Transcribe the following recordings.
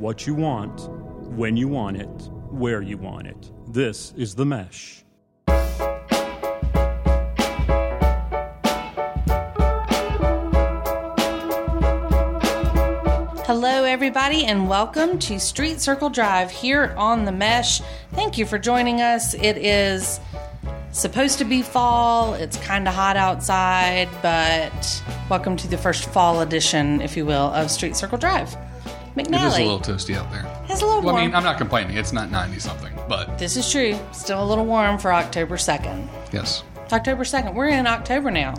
what you want, when you want it, where you want it. This is The Mesh. Hello, everybody, and welcome to Street Circle Drive here on the Mesh. Thank you for joining us. It is supposed to be fall. It's kind of hot outside, but welcome to the first fall edition, if you will, of Street Circle Drive. McNally. It is a little toasty out there. It's a little Well, I mean, I'm not complaining. It's not 90 something, but this is true. Still a little warm for October 2nd. yes, October 2nd. We're in October now.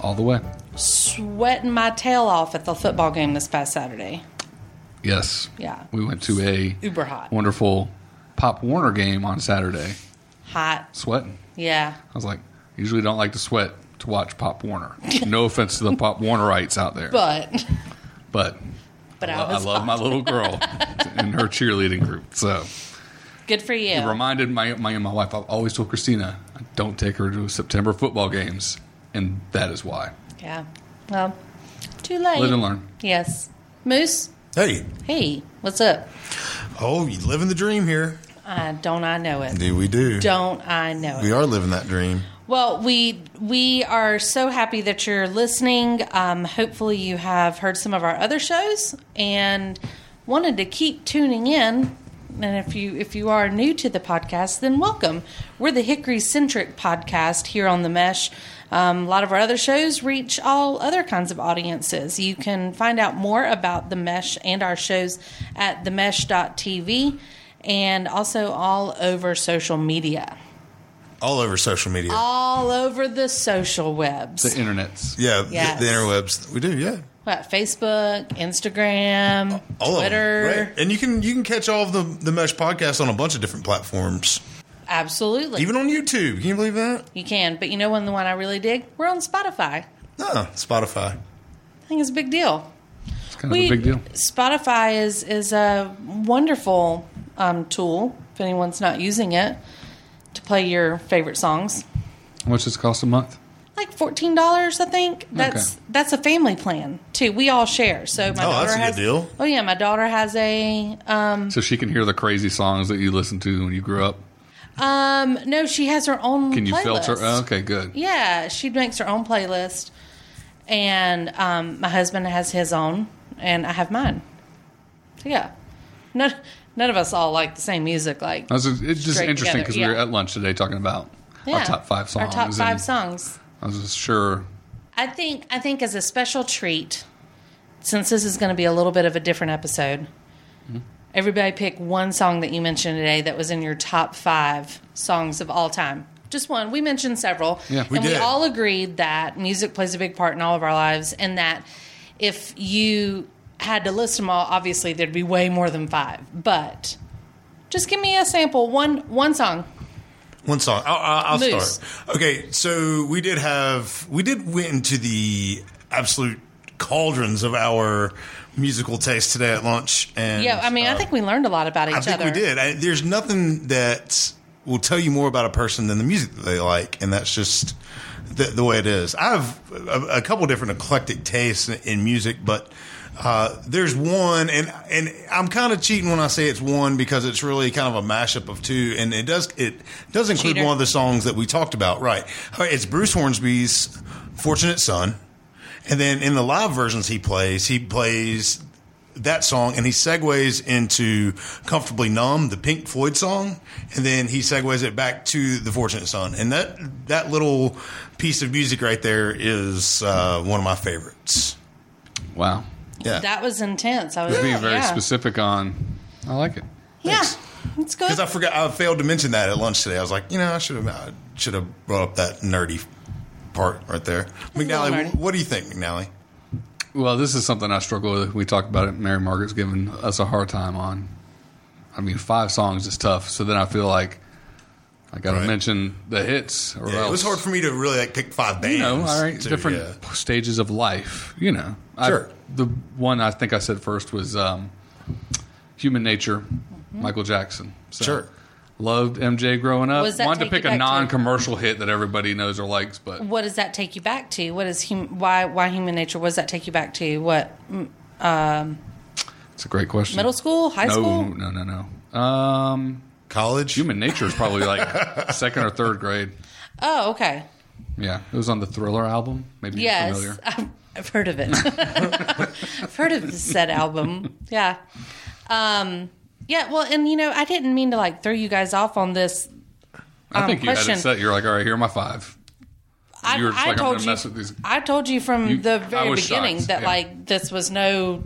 all the way. Sweating my tail off at the football game this past Saturday. Yes. Yeah. We went to a Uber hot. wonderful Pop Warner game on Saturday. Hot. Sweating. Yeah. I was like, usually don't like to sweat to watch Pop Warner. No offense to the Pop Warnerites out there, But, but but I, I, was love my little girl and her cheerleading group. So Good for you. it reminded my, my my wife. I've always told Christina, don't take her to September football games, and that is why. Yeah. Well, too late. Live and learn. Yes. Moose, Hey, hey, what's up? oh, you living the dream here. Uh, don't I know it? Do we do? Don't I know it? We are living that dream. Well, we we are so happy that you're listening. Um, hopefully, you have heard some of our other shows and wanted to keep tuning in. And if you if you are new to the podcast, then welcome. We're the Hickory centric podcast here on the Mesh. Um, a lot of our other shows reach all other kinds of audiences. You can find out more about the Mesh and our shows at themesh.tv and also all over social media All over social media. all over the social webs. The internets. yeah, the- Yes. the, interwebs. We do, yeah. What, Facebook, Instagram, All Twitter. of them. Right. And you can you can catch all of the the Mesh podcast on a bunch of different platforms. Absolutely. Even on YouTube. Can you believe that? you can. But you know when the one I really dig? We're on Spotify. Ah, Spotify. I think it's a big deal. It's kind of a big deal. Spotify is is a wonderful um, tool if anyone's not using it to play your favorite songs. How much does it cost a month? Like fourteen dollars, I think. That's Okay. that's a family plan too. We all share. So my Oh, daughter that's a good deal. Oh yeah, my daughter has a um, So she can hear the crazy songs that you listened to when you grew up. Um, no, she has her own. Can you playlist. filter? Oh, okay, good. Yeah, she makes her own playlist, and um, my husband has his own, and I have mine. So yeah, none none of us all like the same music. Like was, it's just interesting because together, we were at lunch today talking about yeah, our top five songs. Our top five songs. I was just sure. I think I think as a special treat, since this is going to be a little bit of a different episode, Mm-hmm. everybody pick one song that you mentioned today that was in your top five songs of all time. Just one. We mentioned several. Yeah. We and we all agreed that music plays a big part in all of our lives, and that if you had to list them all, obviously there'd be way more than five. But just give me a sample. One one song. One song. I'll, I'll, start. Okay, so we did have we did went into the absolute cauldrons of our musical taste today at lunch, and Yeah, I mean, I uh, think we learned a lot about each I think other. we did. I, there's nothing that will tell you more about a person than the music that they like, and that's just the, the way it is. I have a, a couple different eclectic tastes in, in music, but uh, there's one, and and I'm kind of cheating when I say it's one because it's really kind of a mashup of two, and it does it does include Cheater. one of the songs that we talked about. Right, it's Bruce Hornsby's "Fortunate Son." And then in the live versions he plays, he plays that song and he segues into Comfortably Numb, the Pink Floyd song, and then he segues it back to The Fortunate Son. And that that little piece of music right there is uh, one of my favorites. Wow. Yeah. That was intense. I was Being very yeah. specific on. I like it. Yeah, Thanks. it's good. Because I forgot, I failed to mention that at lunch today. I was like, you know, I should have, I should have brought up that nerdy part right there. little McNally, what do you think, McNally? Well, this is something I struggle with. We talked about it. Mary Margaret's giving us a hard time on. I mean, five songs is tough. So then I feel like I got to Right. mention the hits. Or Yeah, else, it was hard for me to really like pick five bands. You know, all right, to- different yeah. stages of life. You know, I- Sure. the one I think I said first was um, Human Nature, Michael Jackson. So, Sure. Loved MJ growing up. What does that Wanted to pick a non-commercial hit that everybody knows or likes, but what does that take you back to? What is hum- why why human nature? What does that take you back to? What? mm, It's a great question. Middle school, high no, school? No, no, no. Um, College. Human Nature is probably like second or third grade. Oh, okay. Yeah, it was on the Thriller album. Maybe you're familiar. I've, I've heard of it. I've heard of the said album. Yeah, um, yeah. Well, and you know, I didn't mean to like throw you guys off on this. I um, think you had question. it set. You're like, all right, here are my five. I, You were just I like, I'm told you. mess with these. I told you from You- the very beginning shocked, that yeah. like this was no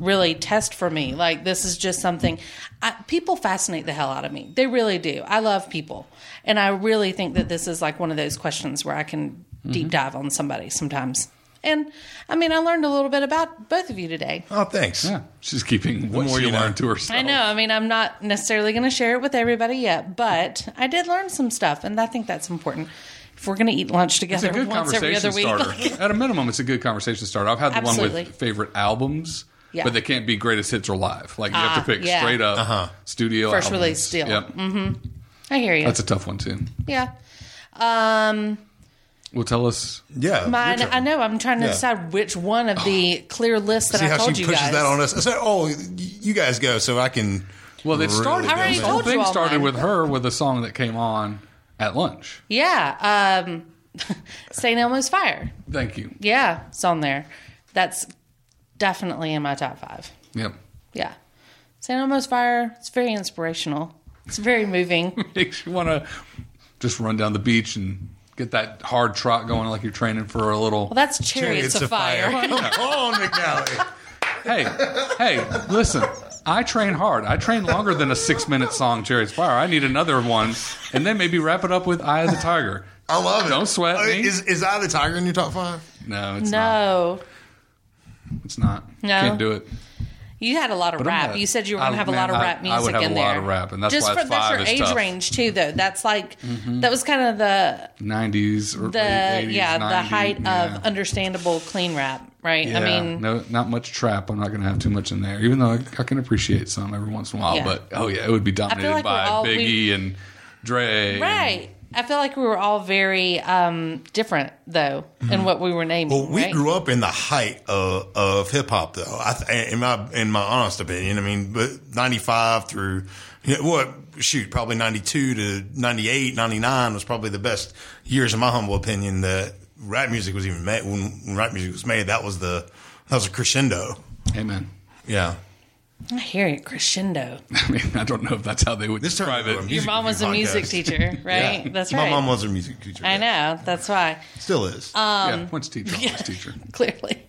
really test for me. Like this is just something. I, people fascinate the hell out of me. They really do. I love people, and I really think that this is like one of those questions where I can Mm-hmm. deep dive on somebody sometimes. And I mean, I learned a little bit about both of you today. oh, thanks. Yeah, she's keeping what more she you know. learned to herself. I know. I mean, I'm not necessarily going to share it with everybody yet, but I did learn some stuff, and I think that's important. If we're going to eat lunch together It's together a good once every conversation other starter. week, At a minimum, it's a good conversation starter. I've had the one with favorite albums, Yeah. but they can't be greatest hits or live. Like you have Ah, to pick yeah. straight up Uh-huh. studio First albums. release deal. Yep, I hear you. that's a tough one too. yeah. Um, Well, tell us. Yeah. mine. I know. I'm trying to Yeah. decide which one of the clear lists that See I how told she you pushes guys. that on us. I said, "Oh, you guys go," so I can. Well, it started. really I already the whole told you thing all started mine. with her with a song that came on at lunch. Yeah. Um, St. Elmo's Fire. Thank you. Yeah, it's on there. That's definitely in my top five. Yep. Yeah. St. Elmo's Fire. It's very inspirational. It's very moving. Makes you want to just run down the beach and get that hard trot going, like you're training for a little. Well, that's Chariots, of Fire. Come on, McNally. hey, hey, listen. I train hard. I train longer than a six minute song, Chariots of Fire. I need another one, and then maybe wrap it up with Eye of the Tiger. I love it. Don't sweat me. Is is I the Tiger in your top five? No, it's not. No. It's not. No. Can't do it. You had a lot of But rap. not- You said you were going to have a lot of I- rap I music would have in a there. lot of rap, and that's Just why for, it's that's your age tough. Mm-hmm. range too, though. That's like that was kind of the 90s the 80s, yeah the height yeah. of understandable clean rap, right? I mean, no, not much trap. I'm not going to have too much in there, even though I, I can appreciate some every once in a while. Yeah. But oh yeah, it would be dominated like by all- Biggie and Dre. right? I feel like we were all very um, different though in what we were naming. Mm-hmm. Well, we right? grew up in the height of, of hip hop, though. I th- in my in my honest opinion, I mean, but ninety five through you know, what shoot, probably ninety two to 98, 99 was probably the best years, in my humble opinion. That rap music was even made when, when rap music was made. That was the that was a crescendo. Amen. Yeah, I hear it crescendo. I mean, I don't know if that's how they would this describe turned into it. Your mom was a review music teacher, right? Yeah. That's right. My mom was a music teacher. I know. That's why. Still is. yeah, once teacher, always teacher. Clearly.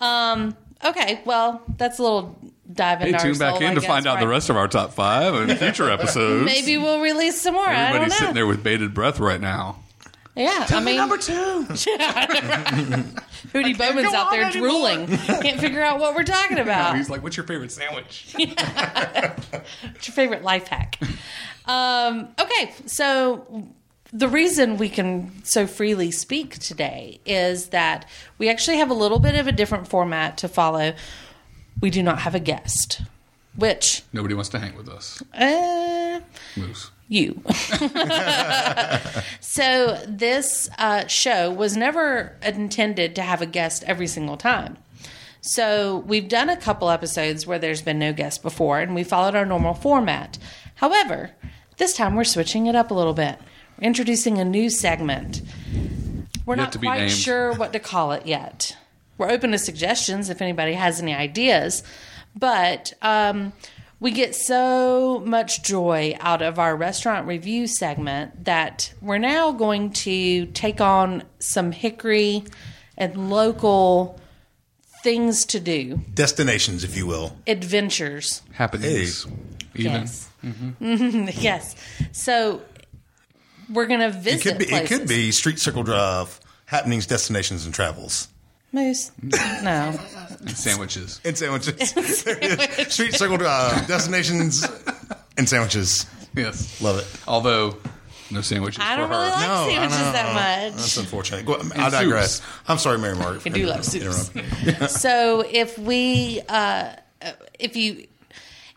Um, okay. Well, that's a little dive Hey, into our tune back soul, in I to guess, find out the rest of our top five and future episodes. Maybe we'll release some more. I don't Everybody's know. sitting there with bated breath right now. Yeah, I mean, number two. Hootie Bowman's out there anymore. drooling. Can't figure out what we're talking about. He's like, "What's your favorite sandwich?" What's your favorite life hack? Um, okay, so the reason we can so freely speak today is that we actually have a little bit of a different format to follow. We do not have a guest, which Nobody wants to hang with us. uh, Moose. You. so this uh, show was never intended to have a guest every single time. So we've done a couple episodes where there's been no guest before, and we followed our normal format. However, this time we're switching it up a little bit. We're introducing a new segment. We're Yet not quite sure what to call it yet. We're open to suggestions if anybody has any ideas. But um, we get so much joy out of our restaurant review segment that we're now going to take on some hickory and local things to do, Destinations, if you will. adventures. Happenings. Even. Yes. Mm-hmm. yes. So we're going to visit. It visit could be. places. It could be Street Circle Drive, happenings, destinations, and travels. Moose. No. And sandwiches. And sandwiches. Street Circle Drive, destinations, and sandwiches. Yes. Love it. Although, no sandwiches I don't her. really like No, I sandwiches know. that much. That's unfortunate. Go, I digress. soups. I'm sorry, Mary Margaret. I do love interrupting. soups. so if we, uh, if you,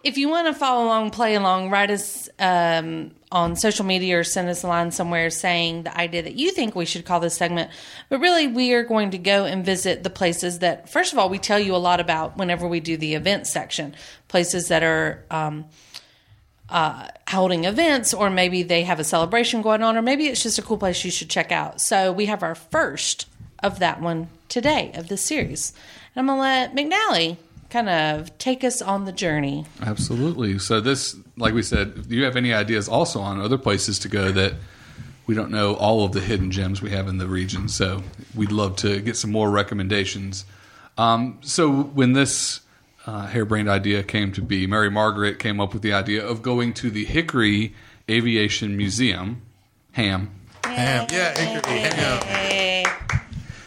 If you want to follow along, play along, write us um, on social media or send us a line somewhere saying the idea that you think we should call this segment. But really, we are going to go and visit the places that, first of all, we tell you a lot about whenever we do the event section. Places that are um, uh, holding events, or maybe they have a celebration going on, or maybe it's just a cool place you should check out. So we have our first of that one today of this series. And I'm going to let McNally kind of take us on the journey. Absolutely. So this, like we said, do you have any ideas also on other places to go that we don't know all of the hidden gems we have in the region? So we'd love to get some more recommendations. Um, so when this uh, harebrained idea came to be, Mary Margaret came up with the idea of going to the Hickory Aviation Museum, Ham. Ham. Yeah, Hickory. Ham.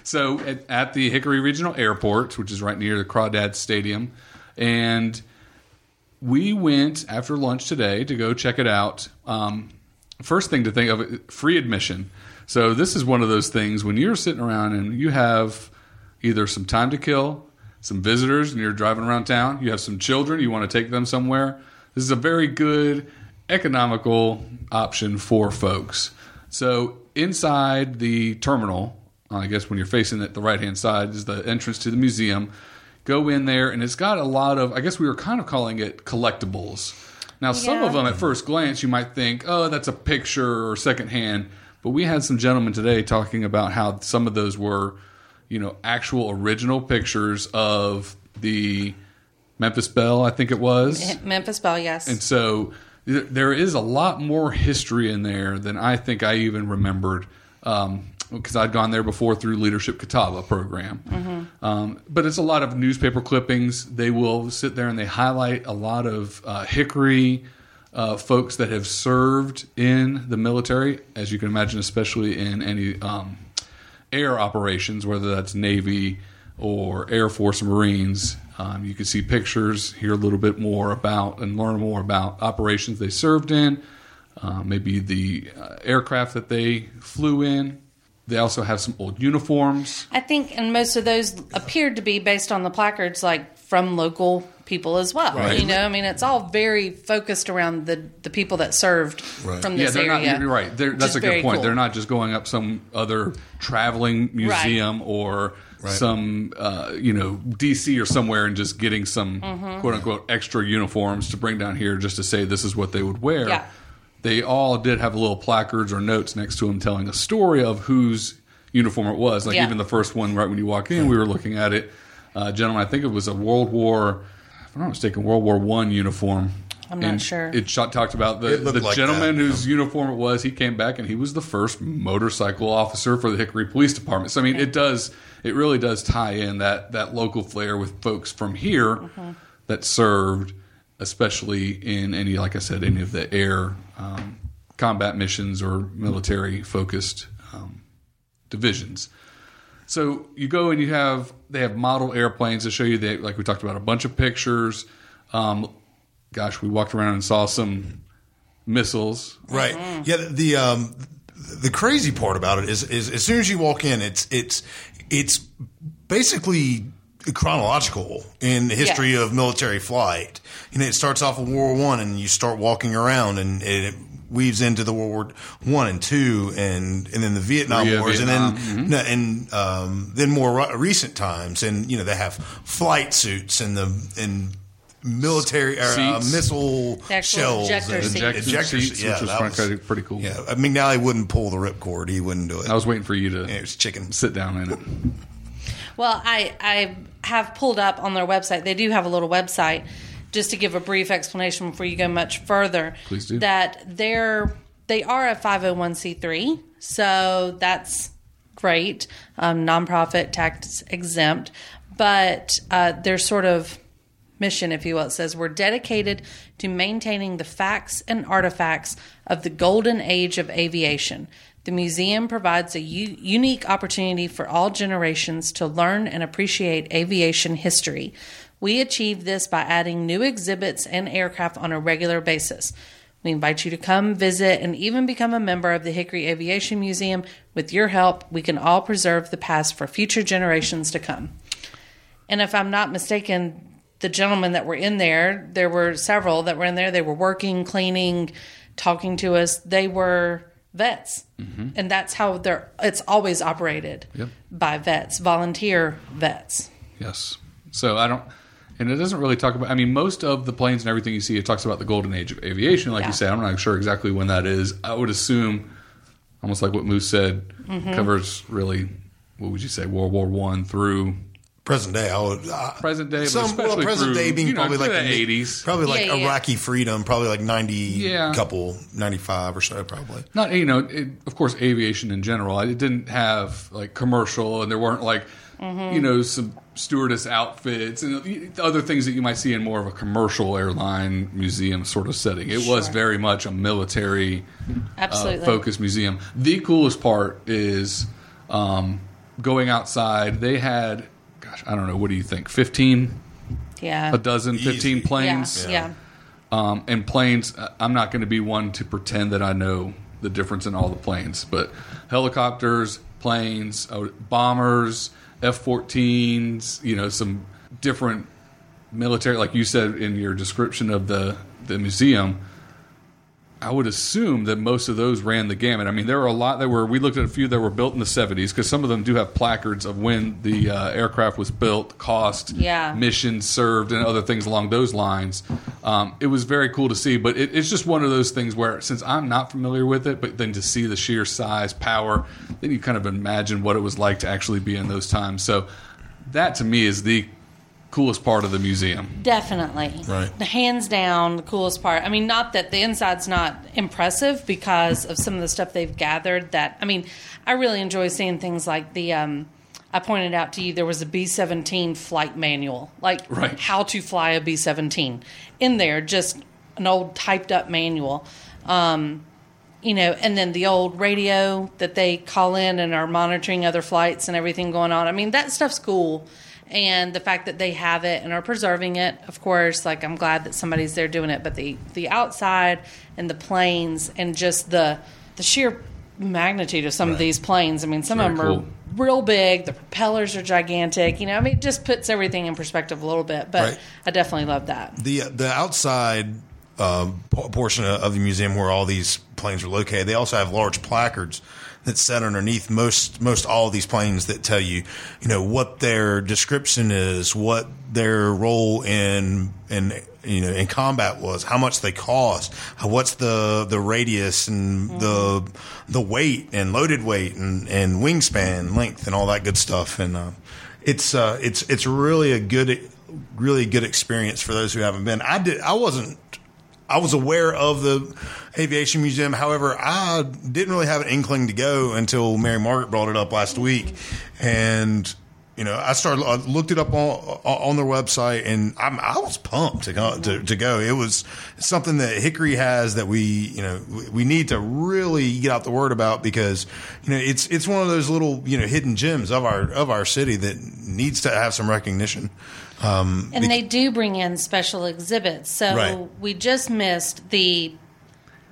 So at, at the Hickory Regional Airport, which is right near the Crawdad Stadium, and we went after lunch today to go check it out. Um, first thing to think of, free admission. So this is one of those things when you're sitting around and you have either some time to kill, some visitors, and you're driving around town. You have some children, you want to take them somewhere. This is a very good economical option for folks. So inside the terminal, I guess when you're facing it, the right hand side is the entrance to the museum. Go in there, and it's got a lot of. I guess we were kind of calling it collectibles. Now, some of them at first glance, you might think, "Oh, that's a picture or secondhand." But we had some gentlemen today talking about how some of those were, you know, actual original pictures of the Memphis Belle, I think it was. Memphis Belle, yes. And so th- there is a lot more history in there than I think I even remembered um, because I'd gone there before through Leadership Catawba program. Um, but it's a lot of newspaper clippings. They will sit there and they highlight a lot of uh, Hickory uh, folks that have served in the military, as you can imagine, especially in any um, air operations, whether that's Navy or Air Force Marines. Um, you can see pictures, hear a little bit more about, and learn more about operations they served in, uh, maybe the uh, aircraft that they flew in. They also have some old uniforms. I think, and most of those appeared to be based on the placards, like from local people as well. Right. You know, I mean, it's all very focused around the the people that served Right. from Yeah, this they're area. not. You're right. They're, that's a good point. cool. They're not just going up some other traveling museum or Right. some, uh, you know, DC or somewhere and just getting some Mm-hmm. quote unquote extra uniforms to bring down here just to say this is what they would wear. Yeah. They all did have little placards or notes next to them telling a story of whose uniform it was. Like Yeah. even the first one, right when you walk in, we were looking at it. Uh, gentlemen, I think it was a World War, if I'm not mistaken, World War One uniform. I'm not sure. It shot, talked about the, the like gentleman that. whose uniform it was. He came back and he was the first motorcycle officer for the Hickory Police Department. So I mean, it does, it really does tie in that that local flair with folks from here Mm-hmm. that served, especially in any, like I said, any of the air um, combat missions or military focused um, divisions. So you go and you have they have model airplanes to show you that, like we talked about, a bunch of pictures. Um, gosh, we walked around and saw some missiles. Right. Mm-hmm. Yeah. The um, the crazy part about it is is as soon as you walk in, it's it's it's basically chronological in the history Yes. of military flight. You know, it starts off with World War One, and you start walking around, and it weaves into the World War One and two, and and then the Vietnam Korea, Wars, Vietnam, and then no, and um, then more ru- recent times, and you know they have flight suits and the and military or, uh, missile The shells, ejector and seats. Ejector ejector seats, Yeah, which was that pretty, was- pretty cool. yeah, I mean, now he wouldn't pull the ripcord. He wouldn't do it. I was waiting for you to it was chicken. sit down in it. Well, I I have pulled up on their website. They do have a little website. Just to give a brief explanation before you go much further, Please do. that they're they are a five hundred one c three, so that's great, um, nonprofit, tax exempt, but uh, their sort of mission, if you will, it says we're dedicated to maintaining the facts and artifacts of the golden age of aviation. The museum provides a u- unique opportunity for all generations to learn and appreciate aviation history. We achieve this by adding new exhibits and aircraft on a regular basis. We invite you to come visit and even become a member of the Hickory Aviation Museum. With your help, we can all preserve the past for future generations to come. And if I'm not mistaken, the gentlemen that were in there, there were several that were in there. They were working, cleaning, talking to us. They were vets, and that's how they're. It's always operated Yep. by vets, volunteer vets. Yes. So I don't, and it doesn't really talk about. I mean, most of the planes and everything you see, it talks about the golden age of aviation, like Yeah. you said. I'm not sure exactly when that is. I would assume, almost like what Moose said, Mm-hmm. covers really. What would you say? World War One through Present day, I would. I, present day, but some well, especially present through, day being you know, probably like the eighties. probably like Yeah, yeah. Iraqi freedom, probably like ninety, Yeah. couple ninety five or so, probably. not you know it, of course aviation in general it didn't have like commercial and there weren't like Mm-hmm. you know some stewardess outfits and other things that you might see in more of a commercial airline museum sort of setting it was very much a military uh, Absolutely. focused museum the coolest part is um, going outside they had gosh i don't know what do you think 15 Yeah. a dozen 15 Easy. planes Yeah. yeah. um, and planes, uh, I'm not going to be one to pretend that I know the difference in all the planes, but helicopters, planes, uh, bombers, F 14s, you know, some different military, like you said in your description of the, the museum. I would assume that most of those ran the gamut. I mean, there are a lot that were. We looked at a few that were built in the '70s because some of them do have placards of when the uh, aircraft was built, cost, Yeah. missions served, and other things along those lines. Um, it was very cool to see, but it, it's just one of those things where, since I'm not familiar with it, but then to see the sheer size, power, then you kind of imagine what it was like to actually be in those times. So that to me is the coolest part of the museum. Definitely. Right. The hands down the coolest part. I mean, not that the inside's not impressive because of some of the stuff they've gathered that I mean, I really enjoy seeing things like the um I pointed out to you there was a B seventeen flight manual. Like Right. how to fly a B seventeen. In there, just an old typed up manual. Um you know, and then the old radio that they call in and are monitoring other flights and everything going on. I mean, that stuff's cool. And the fact that they have it and are preserving it, of course, like I'm glad that somebody's there doing it. But the the outside and the planes and just the the sheer magnitude of some of these planes. I mean, some of them cool. are real big. The propellers are gigantic. You know, I mean, it just puts everything in perspective a little bit. But Right. I definitely love that. The the outside um, portion of the museum where all these planes are located, they also have large placards that set underneath most most all these planes that tell you, you know, what their description is, what their role in in you know in combat was, how much they cost, what's the the radius and the the weight and loaded weight and and wingspan length and all that good stuff and. Uh, it's uh, it's it's really a good really good experience for those who haven't been. I did I wasn't I was aware of the aviation museum. However, I didn't really have an inkling to go until Mary Margaret brought it up last week, and you know I started I looked it up on on their website, and I'm, I was pumped to go to, to go. It was something that Hickory has that we you know we- need to really get out the word about because you know it's it's one of those little you know hidden gems of our of our city that needs to have some recognition. Um, And they do bring in special exhibits. So Right. we just missed the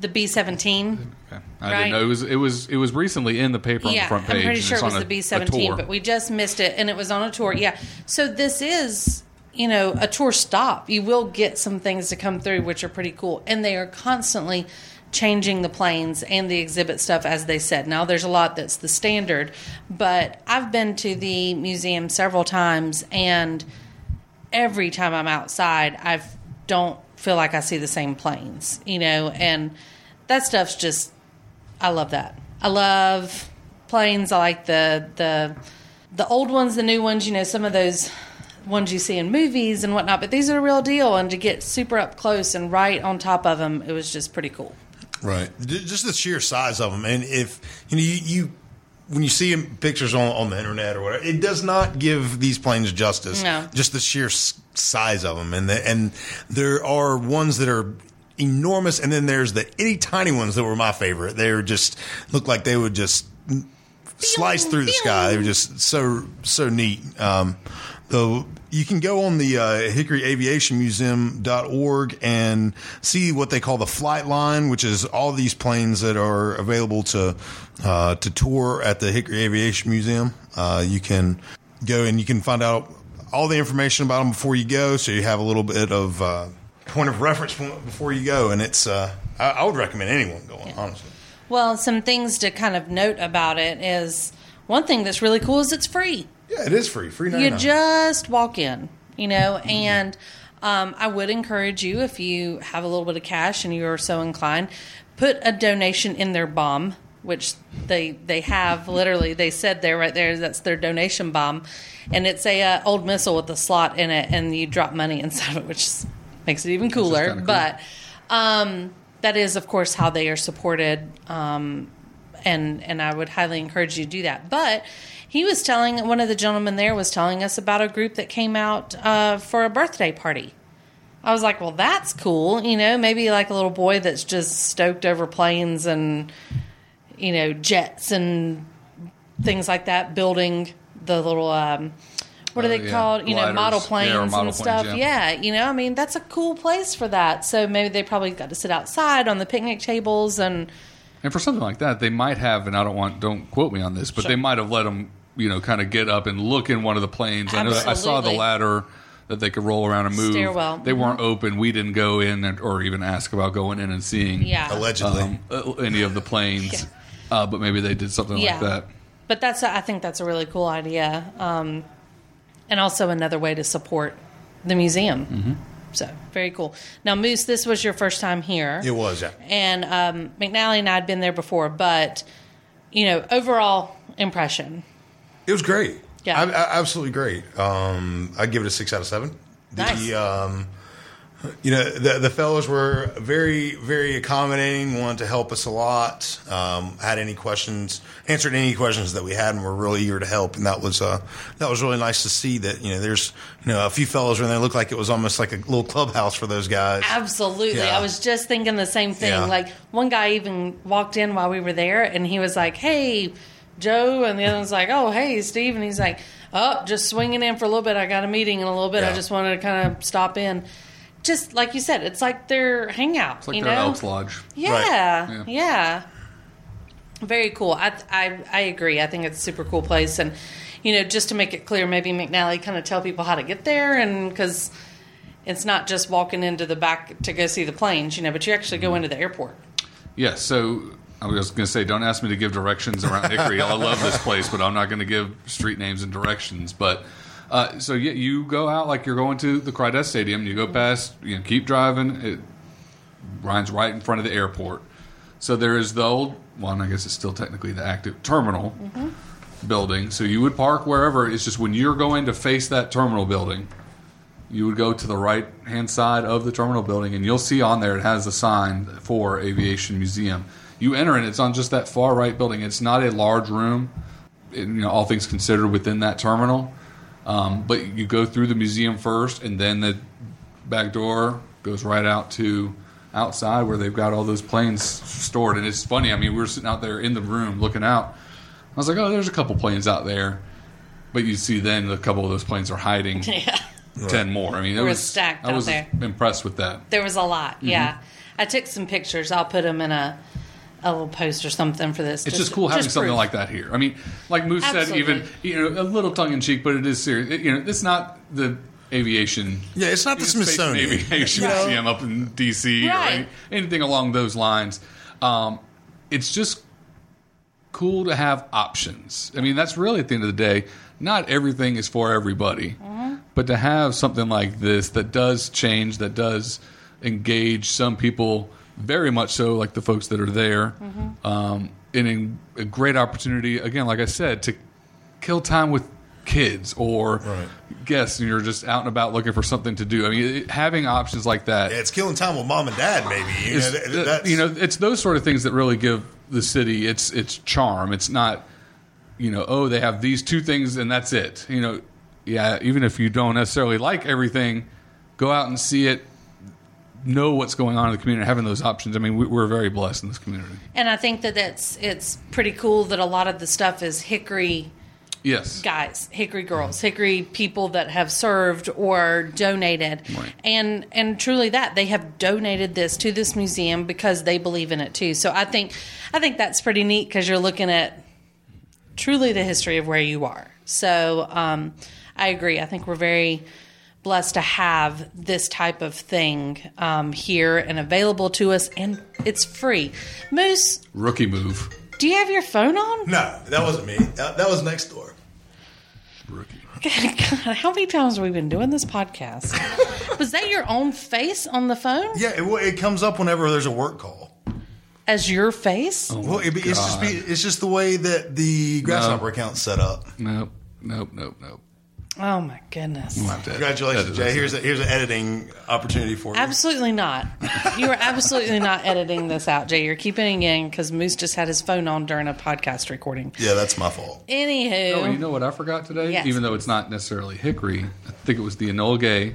the B seventeen. Okay. I Right. didn't know it was it was it was recently in the paper on the front page. I'm pretty sure it was on the B seventeen, but we just missed it, and it was on a tour. Yeah, so this is you know a tour stop. You will get some things to come through, which are pretty cool, and they are constantly changing the planes and the exhibit stuff as they said. Now there's a lot that's the standard, but I've been to the museum several times, and every time I'm outside, I don't feel like I see the same planes, you know, and that stuff's just I love that. I love planes. I like the the the old ones, the new ones. You know, some of those ones you see in movies and whatnot. But these are the real deal, and to get super up close and right on top of them, it was just pretty cool. Right. Just the sheer size of them, and if you know you, you when you see pictures on, on the internet or whatever, it does not give these planes justice. No. Just the sheer size of them, and the, and there are ones that are enormous, and then there's the itty tiny ones that were my favorite. They were just look like they would just slice through the sky. They were just so so neat. Um, though you can go on the uh, hickoryaviationmuseum.org and see what they call the flight line, which is all these planes that are available to uh, to tour at the Hickory Aviation Museum. Uh, you can go and you can find out all the information about them before you go, so you have a little bit of uh, point of reference before you go. And it's uh, I, I would recommend anyone going honestly. Well, some things to kind of note about it is one thing that's really cool is it's free. Yeah, it is free. Free You just walk in, you know, and um, I would encourage you if you have a little bit of cash and you are so inclined, put a donation in their bomb, which they they have literally. They said there right there that's their donation bomb, and it's a uh, old missile with a slot in it, and you drop money inside of it, which makes it even cooler. cool. But um, that is, of course, how they are supported. Um, and and I would highly encourage you to do that. But he was telling one of the gentlemen there was telling us about a group that came out uh, for a birthday party. I was like, well, that's cool. You know, maybe like a little boy that's just stoked over planes and you know jets and things like that, building the little. Um, what are Oh, they yeah. called? You know, Gliders. model Yeah, planes model and planes, stuff. yeah. yeah, you know, I mean, that's a cool place for that. So maybe they probably got to sit outside on the picnic tables and And for something like that, they might have, and I don't want, don't quote me on this, but Sure. they might have let them, you know, kind of get up and look in one of the planes. I know that I saw the ladder that they could roll around and move. Stairwell. They weren't open. We didn't go in and, or even ask about going in and seeing yeah, Allegedly. um, uh, any of the planes. Uh, but maybe they did something Yeah. like that. But that's a, I think that's a really cool idea, um, and also another way to support the museum. Mm-hmm. So very cool. Now, Moose, this was your first time here, it was, yeah. and um, McNally and I had been there before, but you know, overall impression. It was great. Yeah. I, I, absolutely great. Um, I'd give it a six out of seven. The, Nice. um, you know, the, the fellows were very, very accommodating, wanted to help us a lot. Um, had any questions, answered any questions that we had, and were really eager to help. And that was uh, that was really nice to see. That you know, there's you know a few fellows in there looked like it was almost like a little clubhouse for those guys. Absolutely. Yeah. I was just thinking the same thing. Yeah. Like one guy even walked in while we were there and he was like, Hey, Joe. And the other one's like, Oh, hey, Steve. And he's like, Oh, just swinging in for a little bit. I got a meeting in a little bit. I just wanted to kind of stop in. Just like you said, it's like their hangout. It's like you their know? Elks Lodge. Yeah, Yeah. yeah. Very cool. I, I I agree. I think it's a super cool place, and you know, just to make it clear, maybe McNally kind of tell people how to get there, and because it's not just walking into the back to go see the planes, you know, but you actually go mm-hmm. into the airport. Yeah, so I was going to say, don't ask me to give directions around Hickory. I love this place, but I'm not going to give street names and directions. But uh, so yeah, you go out like you're going to the Crawdad Stadium. You go past, you know, keep driving. It Ryan's right in front of the airport. So there is the old one. I guess it's still technically the active terminal building. So you would park wherever. It's just when you're going to face that terminal building, you would go to the right hand side of the terminal building and you'll see on there it has a sign for aviation museum you enter and it's on just that far right building it's not a large room it- you know all things considered within that terminal um, but you go through the museum first and then the back door goes right out to outside where they've got all those planes stored and it's funny i mean we were sitting out there in the room looking out i was like oh there's a couple planes out there but you see then a couple of those planes are hiding Yeah, ten more. I mean, it We're was stacked I out was there. impressed with that. there was a lot. Mm-hmm. Yeah, I took some pictures. I'll put them in a a little post or something for this. It's just, cool having something proof. like that here. I mean, like Moose said, even you know, a little tongue in cheek, but it is serious. It- you know, it's not the aviation. Yeah, it's not the Space Smithsonian. Aviation Right. Museum up in D.C. or any, anything along those lines. Um, it's just cool to have options. I mean, that's really at the end of the day, not everything is for everybody. Mm-hmm. But to have something like this that does change, that does engage some people very much so, like the folks that are there, Mm-hmm. um, and a great opportunity, again, like I said, to kill time with kids or Right. guests and you're just out and about looking for something to do. I mean, it, having options like that Yeah, it's killing time with mom and dad, maybe. You know, is- th- th- that's- you know, it's those sort of things that really give the city its its charm. It's not, you know, oh, they have these two things and that's it. You know, yeah, even if you don't necessarily like everything, go out and see it. Know what's going on in the community. Having those options. I mean, we, we're very blessed in this community. And I think that that's it's pretty cool that a lot of the stuff is Hickory Yes. guys, Hickory girls, Hickory people that have served or donated, Right. and and truly that they have donated this to this museum because they believe in it too. So I think I think that's pretty neat because you're looking at truly the history of where you are. So um, I agree. I think we're very blessed to have this type of thing um, here and available to us, and it's free. Moose, Rookie move. do you have your phone on? No, that wasn't me. That, that was next door. Rookie. God, how many times have we been doing this podcast? Was that your own face on the phone Yeah, it, it comes up whenever there's a work call. as your face? Oh. Well, it, it's just be, it's just the way that the Grasshopper account's set up. Nope. Nope. Nope. Nope. Oh my goodness. Congratulations, Jay. Here's a, here's an editing opportunity for you. Absolutely not. You are absolutely not editing this out, Jay. You're keeping it in because Moose just had his phone on during a podcast recording. Yeah, that's my fault. Anywho, Oh, you know what I forgot today? Yes. Even though it's not necessarily Hickory, I think it was the Enola Gay,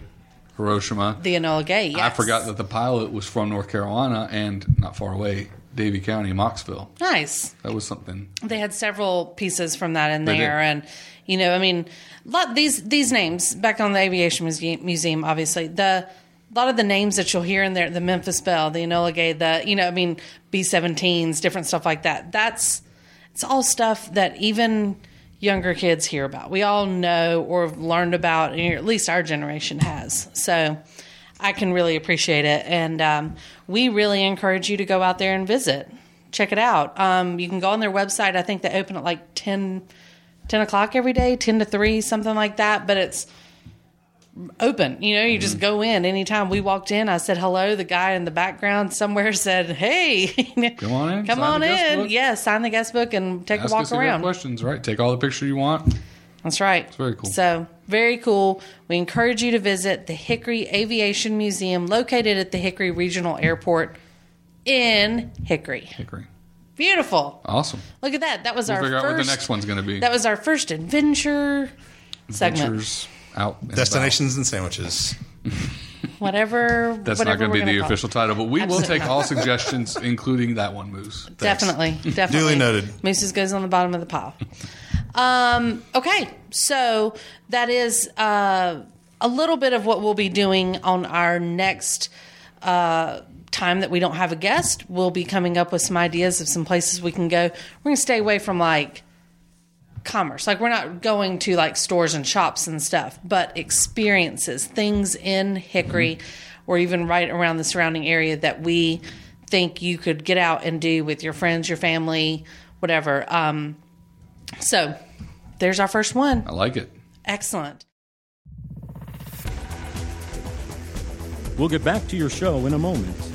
Hiroshima. the Enola Gay. Yes. I forgot that the pilot was from North Carolina and not far away, Davie County, Mocksville. Nice. That was something. They had several pieces from that in They there, did. and you know, I mean, lot these these names back on the Aviation Museum, obviously the. A lot of the names that you'll hear in there, the Memphis Belle, the Enola Gay, the you know, I mean, B 17s, different stuff like that. That's it's all stuff that even younger kids hear about. We all know or have learned about, or at least our generation has. So I can really appreciate it. And um, we really encourage you to go out there and visit. Check it out. Um, you can go on their website. I think they open at like 10, 10 o'clock every day, 10 to 3, something like that. But it's open. You know, you just mm-hmm. go in anytime. We walked in, I said hello. The guy in the background somewhere said, hey, Come on in, Come on in. book. Yeah, sign the guest book and take Ask a walk us if you have around. questions, right? Take all the picture you want. That's right. It's very cool. So, very cool. We encourage you to visit the Hickory Aviation Museum located at the Hickory Regional Airport in Hickory. Hickory. Beautiful. Awesome. Look at that. That was We'll our figure first out what the next one's going to be. That was our first adventure segment. Adventures out. and Destinations and sandwiches. Whatever. That's whatever not going to be the call it. official title, but we will take all suggestions, including that one, Moose. Definitely, definitely. Duly noted. Mooses goes on the bottom of the pile. Um, okay, so that is uh, a little bit of what we'll be doing on our next uh, time that we don't have a guest. We'll be coming up with some ideas of some places we can go. We're going to stay away from like commerce. Like we're not going to like stores and shops and stuff, but experiences, things in Hickory or even right around the surrounding area that we think you could get out and do with your friends, your family, whatever. Um, so there's our first one. I like it. Excellent. We'll get back to your show in a moment.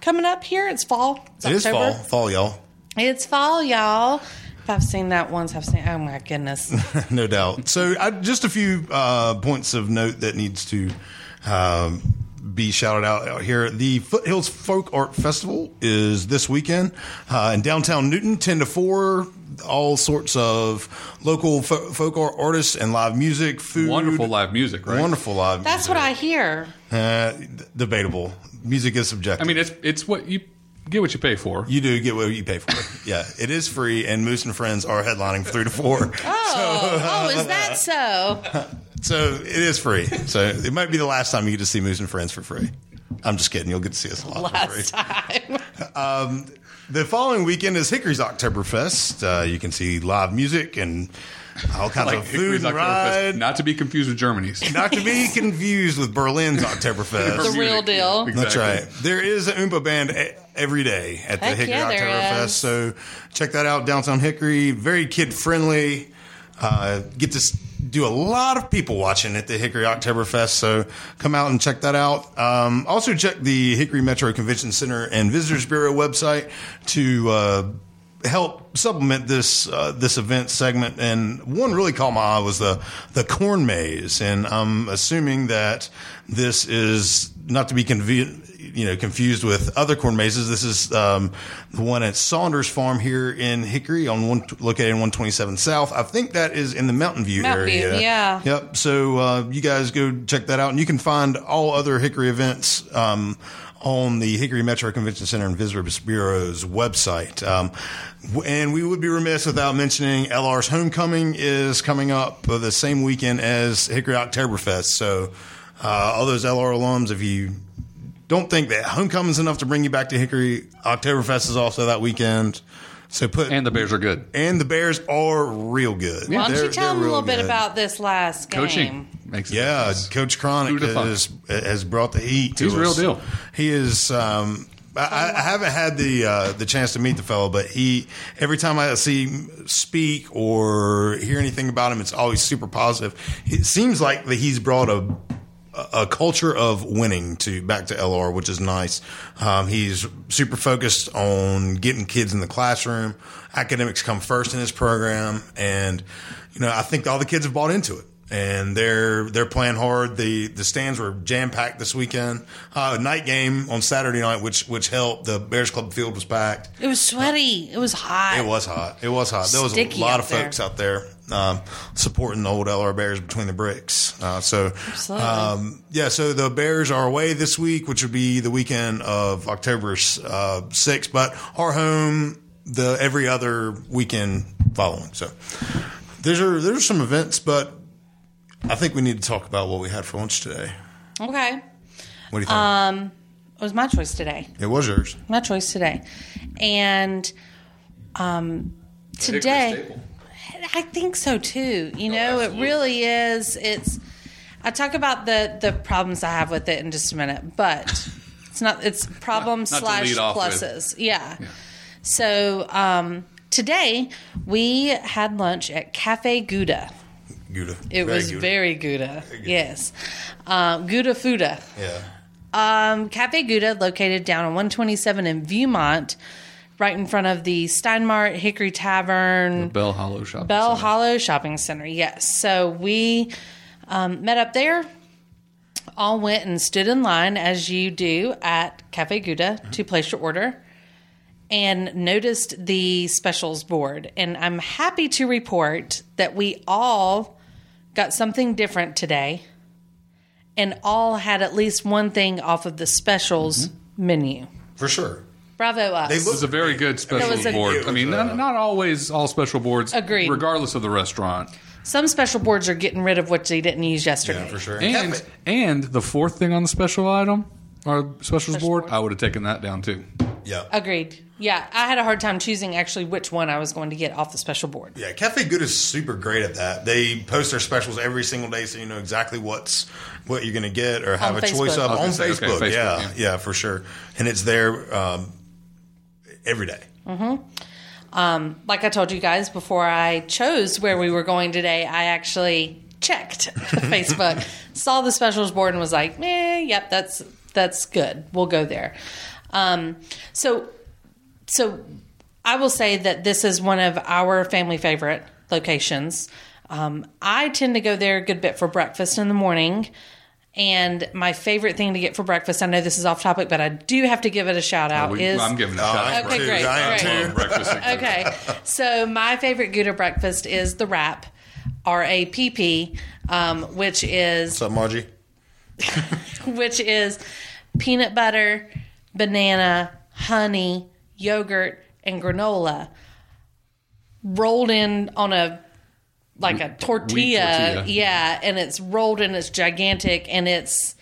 coming up here? It's fall. It's It is October. fall. Fall, y'all. It's fall, y'all. If I've seen that once, I've seen. Oh my goodness. no doubt. So, I, just a few uh, points of note that needs to um, be shouted out out here. The Foothills Folk Art Festival is this weekend uh, in downtown Newton, ten to four. All sorts of local fo- folk art artists and live music, food. Wonderful live music, right? Wonderful live. That's music. what I hear. Uh, debatable. Music is subjective. I mean, it's it's what you get what you pay for. you do get what you pay for. yeah, it is free, and Moose and Friends are headlining three to four. Oh, oh, is that so? So it is free. So it might be the last time you get to see Moose and Friends for free. I'm just kidding. You'll get to see us a lot for free. Last time. The following weekend is Hickory's Oktoberfest. Uh, you can see live music and all kinds Like of Hickory's food and Oktoberfest, ride. not to be confused with Germany's. Not to be confused with Berlin's Oktoberfest. The real deal. That's right. There is an Oompa band every day at the Heck Hickory yeah, Oktoberfest. So check that out, downtown Hickory. Very kid friendly. Uh, get to do a lot of people watching at the Hickory Oktoberfest. So come out and check that out. Um, also check the Hickory Metro Convention Center and Visitors Bureau website to uh, help supplement this uh, this event segment. And one really caught my eye was the the corn maze, and I'm assuming that this is not to be conve- you know confused with other corn mazes. This is um, the one at Saunders Farm here in Hickory on one located in 127 South. I think that is in the Mountain View Mountain View, area. yeah. Yep. So uh, you guys go check that out, and you can find all other Hickory events. Um, on the Hickory Metro Convention Center and Visitors Bureau's website. Um, and we would be remiss without mentioning LR's Homecoming is coming up the same weekend as Hickory Oktoberfest. So, uh, all those LR alums, if you don't think that homecoming is enough to bring you back to Hickory, Oktoberfest is also that weekend. So put And the Bears are good. and the Bears are real good. Why don't They're- you tell them a real little bit about this last game? Coaching makes a Yeah, difference. Coach Cronic has, has brought the heat. To He's the real us. deal. He is. Um, I, I haven't had the uh, the chance to meet the fellow, but he every time I see him speak or hear anything about him, it's always super positive. It seems like that he's brought a a culture of winning to back to LR, which is nice. Um, he's super focused on getting kids in the classroom. Academics come first in his program, and you know I think all the kids have bought into it, and they're they're playing hard. the The stands were jam packed this weekend. Uh, night game on Saturday night, which which helped. The Bears Club field was packed. It was sweaty. It was hot. It was hot. It was hot. There was Sticky a lot of there. folks out there um, supporting the old LR Bears between the bricks. Uh, so, um, yeah. So the Bears are away this week, which would be the weekend of October uh, sixth, but are home the every other weekend following. So there's are there's some events, but I think we need to talk about what we had for lunch today. Okay. What do you think? Um, It was my choice today. it was yours. My choice today. And um, today, I think so too. You know, it really is. It's. I talk about the the problems I have with it in just a minute, but it's not. It's problems Not to slash lead off with. pluses. Yeah. So um, today we had lunch at Cafe Gouda. Gouda. It Very was Gouda. very Gouda. Yes, um, Gouda Fuda. yeah. Um, Cafe Gouda, located down on 127 in Viewmont, right in front of the Steinmart Hickory Tavern, Bell Hollow Shopping Bell Center. Hollow Shopping Center. Yes. So we um, met up there, all went and stood in line as you do at Cafe Gouda to place your order, and noticed the specials board. And I'm happy to report that we all got something different today and all had at least one thing off of the specials menu. For sure. Bravo us. They It was a very good special was a- board. It I mean, uh, not, not always all special boards, Agreed. regardless of the restaurant. Some special boards are getting rid of what they didn't use yesterday. Yeah, for sure. And Cafe- and the fourth thing on the special item or specials board, I would have taken that down too. yeah. Agreed. Yeah, I had a hard time choosing actually which one I was going to get off the special board. Yeah, Cafe Good is super great at that. They post their specials every single day, so you know exactly what's what you're going to get or have On a choice of I was on gonna say, Facebook. okay, Facebook, yeah, yeah. yeah, for sure. And it's there um, every day. Like I told you guys before I chose where we were going today, I actually checked Facebook, saw the specials board, and was like, "Eh, yep, that's that's good. We'll go there." Um, so, so I will say that this is one of our family favorite locations. Um, I tend to go there a good bit for breakfast in the morning. And my favorite thing to get for breakfast, I know this is off topic, but I do have to give it a shout out, We- is I'm giving a Oh, shout I out. Okay, great, I am great. too. Breakfast. okay. So my favorite Gouda breakfast is the wrap, R A P P, um, which is What's up, Margie? which is peanut butter, banana, honey, yogurt, and granola rolled in on a like a tortilla, tortilla. yeah, and it's rolled and it's gigantic and it's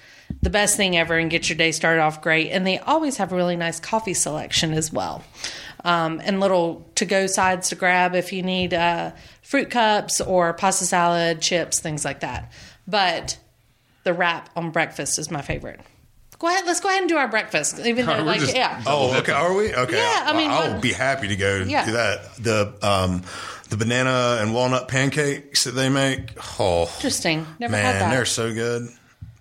the best thing ever and get your day started off great. And they always have a really nice coffee selection as well. Um, and little to go sides to grab if you need uh, fruit cups or pasta salad, chips, things like that. But the wrap on breakfast is my favorite. Go ahead, let's go ahead and do our breakfast. Even though, We're like, just- yeah, Oh, okay. Are we? Okay. Yeah, I mean, I'll what- be happy to go Yeah. do that. The um, the banana and walnut pancakes that they make. Oh, interesting. Never man, had that. they're so good.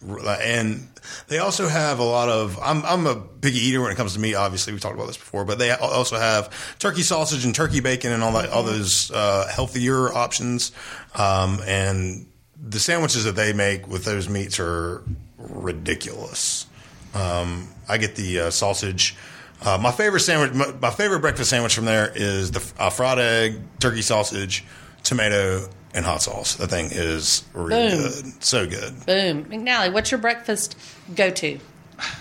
And they also have a lot of. I'm I'm a big eater when it comes to meat. Obviously, we've talked about this before, but they also have turkey sausage and turkey bacon and all that, all those uh, healthier options. Um, and the sandwiches that they make with those meats are ridiculous. Um, I get the uh, sausage. Uh, my favorite sandwich, my, my favorite breakfast sandwich from there is the uh, fried egg, turkey sausage, tomato, and hot sauce. That thing is really Boom. good, so good. Boom. McNally, what's your breakfast go to?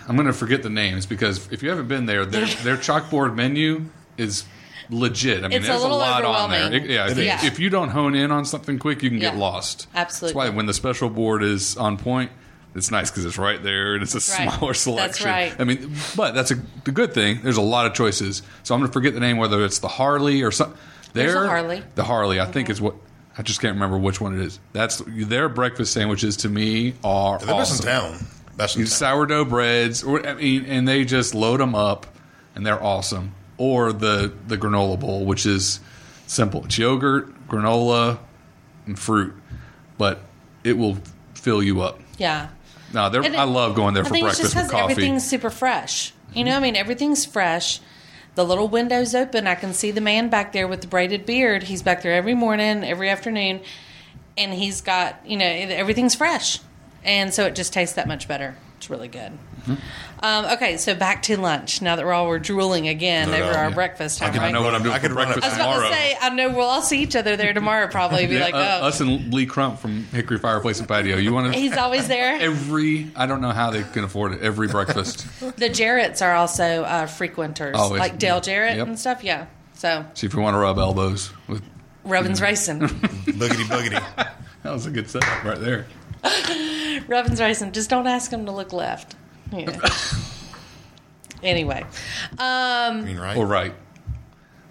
I'm going to forget the names because if you haven't been there, their, their chalkboard menu is legit. I mean, It's there's a, little lot on there. It- yeah, if, It you, if you don't hone in on something quick, you can get lost. Absolutely. That's why when the special board is on point, it's nice because it's right there and it's a Right. smaller That's selection. right. I mean, but that's a the good thing. There's a lot of choices. So I'm going to forget the name, whether it's the Harley or something. There's a Harley. The Harley, I think mm-hmm. is what. I just can't remember which one it is. That's their breakfast sandwiches to me are They're best in town. Best in town. sourdough breads, or I mean, and they just load them up, and they're awesome. Or the the granola bowl, which is simple. It's yogurt, granola, and fruit, but it will fill you up. Yeah. No, they're, it- I love going there for think it's breakfast just because coffee. everything's super fresh. You know, I mean, everything's fresh. The little window's open. I can see the man back there with the braided beard. He's back there every morning, every afternoon, and he's got you know everything's fresh, and so it just tastes that much better. It's really good. Mm-hmm. Um, okay, so back to lunch. Now that we're all we're drooling again No, over no, our yeah. breakfast I time, can- right? I know what I'm doing I for could run it breakfast I was about tomorrow. to say, I know we'll all see each other there tomorrow. Probably be Yeah, like, uh, oh, us and Lee Crump from Hickory Fireplace and Patio. You want to he's always there. every? I don't know how they can afford it. Every breakfast. The Jarretts are also uh, frequenters, Always. like Dale Jarrett Yep. and stuff. Yeah. So See if we want to rub elbows with. Robin's racing. boogity boogity. That was a good setup right there. Robin's racing. Just don't ask him to look left. Yeah. anyway, I um, mean, right? Or right.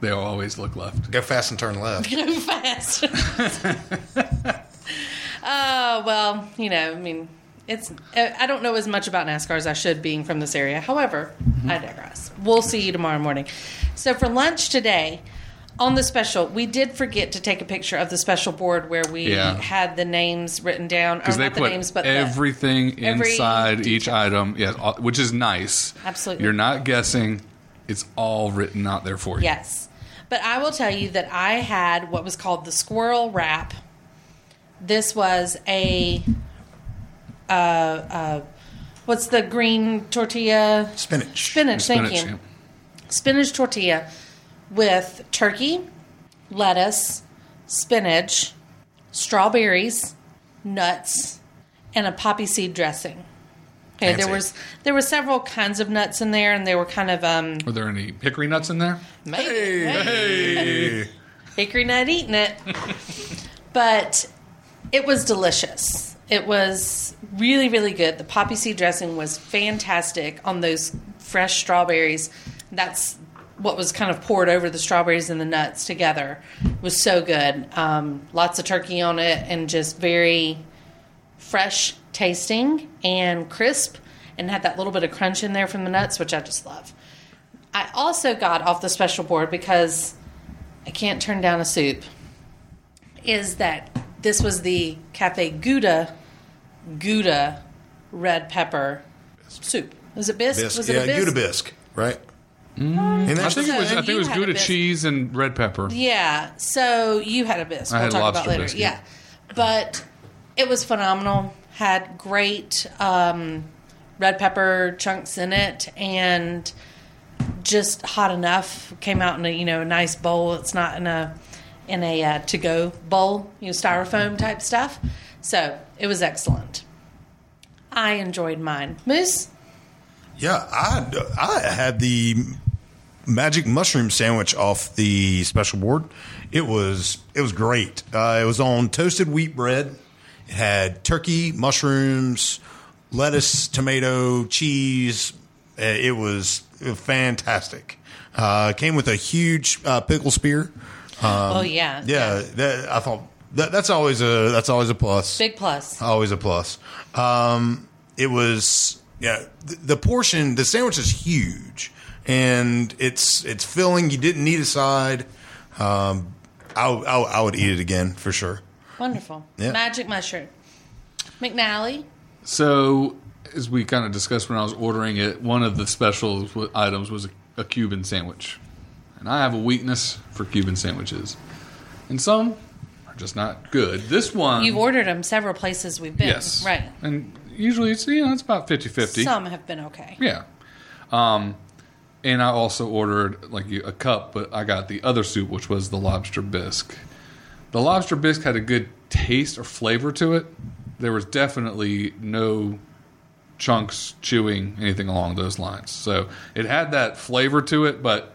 They always look left. Go fast and turn left. go fast. Oh well, you know, I mean, it's. I don't know as much about NASCAR as I should, being from this area. However, I digress. We'll see you tomorrow morning. So for lunch today, on the special, we did forget to take a picture of the special board where we Yeah. had the names written down, or because they not the put names, but the, everything every inside each item, yeah, all- which is nice. Absolutely. you're not guessing; it's all written out there for you. Yes. But I will tell you that I had what was called the squirrel wrap. This was a uh, uh, what's the green tortilla? Spinach. Spinach, thank Spinach, you. yeah. Spinach tortilla with turkey, lettuce, spinach, strawberries, nuts, and a poppy seed dressing. Okay, there was there were several kinds of nuts in there, and they were kind of um, Were there any hickory nuts in there? maybe, Hey. hickory nut eating it. but it was delicious. It was really, really good. The poppy seed dressing was fantastic on those fresh strawberries. That's what was kind of poured over the strawberries and the nuts together. Was so good. Um, lots of turkey on it and just very fresh tasting and crisp and had that little bit of crunch in there from the nuts, which I just love. I also got off the special board because I can't turn down a soup. Is that this was the Cafe Gouda Gouda red pepper soup? Was it bisque? Bisque. Was it Yeah, a bisque? Gouda bisque, right? And I think it was. I and think it was had a Gouda cheese and red pepper. Yeah. So you had a bisque. I we'll had talk about lobster later. bisque, Yeah. yeah. But it was phenomenal. Had great um, red pepper chunks in it and just hot enough. Came out in a you know a nice bowl. It's not in a in a uh, to go bowl, you know, styrofoam type stuff. So it was excellent. I enjoyed mine. Moose. Yeah, I I had the magic mushroom sandwich off the special board. It was it was great. Uh, it was on toasted wheat bread. It had turkey, mushrooms, lettuce, tomato, cheese. Uh, It was, fantastic. Uh, came with a huge uh, pickle spear. oh yeah. Um, Yeah, that, I thought that, that's always a that's always a plus. Big plus. Always a plus. Um, it was yeah. The, the portion, the sandwich is huge, and it's it's filling. You didn't need a side. Um, I, w- I, w- I would eat it again for sure. Wonderful. Yeah. Magic mushroom. McNally. So, as we kind of discussed when I was ordering it, one of the special items was a, a Cuban sandwich, and I have a weakness for Cuban sandwiches, and some are just not good. This one, You've ordered them several places we've been. yes, Right. and usually it's you know it's about 50-50. Some have been okay. Yeah. Um, and I also ordered like a cup, but I got the other soup, which was the lobster bisque. The lobster bisque had a good taste or flavor to it. There was definitely no chunks, chewing, anything along those lines. So it had that flavor to it, but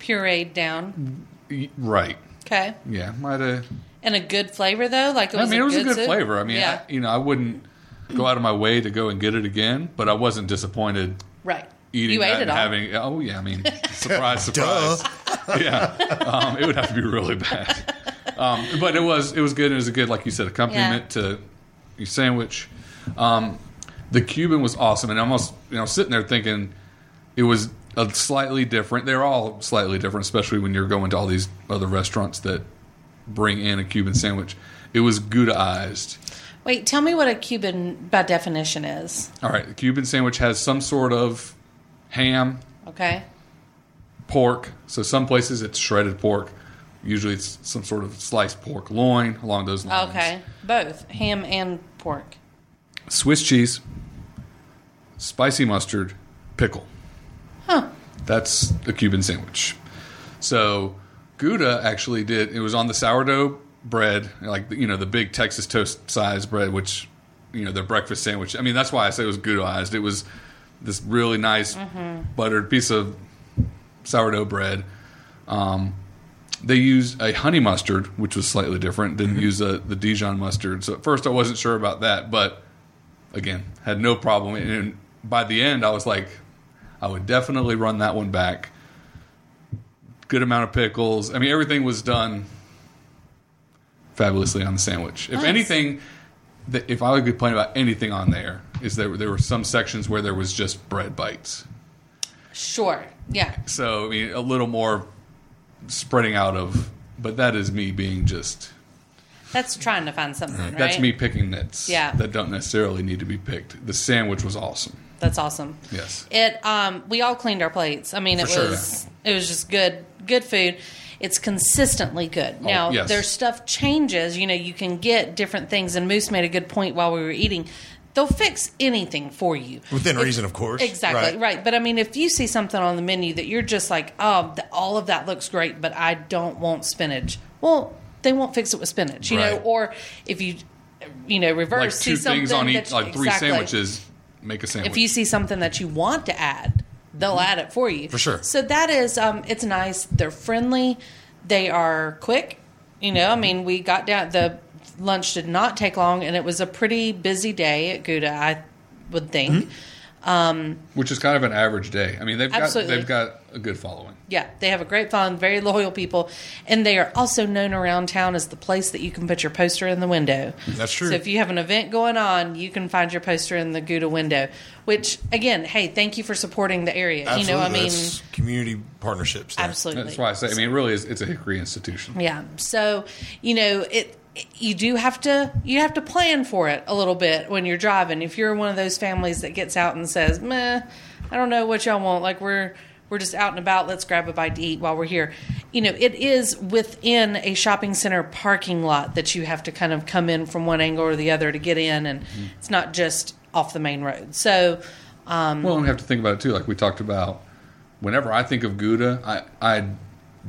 Pureed down. right, Okay. yeah, might have. And a good flavor though, like it I mean, it was good a good soup? flavor. I mean, yeah, I, you know, I wouldn't go out of my way to go and get it again, but I wasn't disappointed right. Eating you that ate and it all. having. Oh yeah, I mean, surprise, surprise. yeah, um, it would have to be really bad. Um, but it was it was good. It was a good, like you said, accompaniment to your sandwich. Um, the Cuban was awesome, and almost you know sitting there thinking it was a slightly different. They're all slightly different, especially when you're going to all these other restaurants that bring in a Cuban sandwich. It was Goudaized. Wait, tell me what a Cuban by definition is. All right, the Cuban sandwich has some sort of ham, Okay. pork. So some places it's shredded pork. Usually it's some sort of sliced pork loin along those lines. Okay. Both ham and pork. Swiss cheese, spicy mustard, pickle. Huh. That's a Cuban sandwich. So Gouda actually did. It was on the sourdough bread, like you know the big Texas toast size bread, which you know their breakfast sandwich. I mean that's why I say it was Goudaized. It was this really nice buttered piece of sourdough bread. Um, they used a honey mustard, which was slightly different. Didn't use a, the Dijon mustard. So at first I wasn't sure about that, but again, had no problem. And by the end, I was like, I would definitely run that one back. Good amount of pickles. I mean, everything was done fabulously on the sandwich. If Nice. anything, that if I would complain about anything on there, is that there were some sections where there was just bread bites. Sure. Yeah. So I mean, a little more spreading out of. But that is me being just. That's trying to find something, right? That's me picking nits. Yeah. That don't necessarily need to be picked. The sandwich was awesome. That's awesome. Yes. It um we all cleaned our plates. I mean it For sure. was it was just good good food. It's consistently good. Oh, now Oh, yes. their stuff changes, you know, you can get different things and Moose made a good point while we were eating. They'll fix anything for you. Within If- reason, of course. Exactly, Right. right. But I mean, if you see something on the menu that you're just like, oh, th- all of that looks great, but I don't want spinach. Well, they won't fix it with spinach, you know. Or if you, you know, reverse Like see two things on each, like three exactly. sandwiches, make a sandwich. If you see something that you want to add, they'll add it for you. For sure. So that is, um, it's nice. They're friendly. They are quick. You know, I mean, we got down. The lunch did not take long, and it was a pretty busy day at Gouda. I would think. Mm-hmm. Um, which is kind of an average day. I mean, they've got they've got a good following. Yeah, they have a great fun, very loyal people, and they are also known around town as the place that you can put your poster in the window. That's true. So if you have an event going on, you can find your poster in the Gouda window. Which, again, hey, thank you for supporting the area. Absolutely. You know, I mean, That's community partnerships. there. absolutely. That's why I say. I mean, really is. It's a Hickory institution. Yeah. So, you know, it you do have to you have to plan for it a little bit when you're driving. If you're one of those families that gets out and says, "Meh, I don't know what y'all want. Like we're we're just out and about. Let's grab a bite to eat while we're here." You know, it is within a shopping center parking lot that you have to kind of come in from one angle or the other to get in, and it's not just off the main road. So, um, Well, and we have to think about it too. Like we talked about, whenever I think of Gouda, I I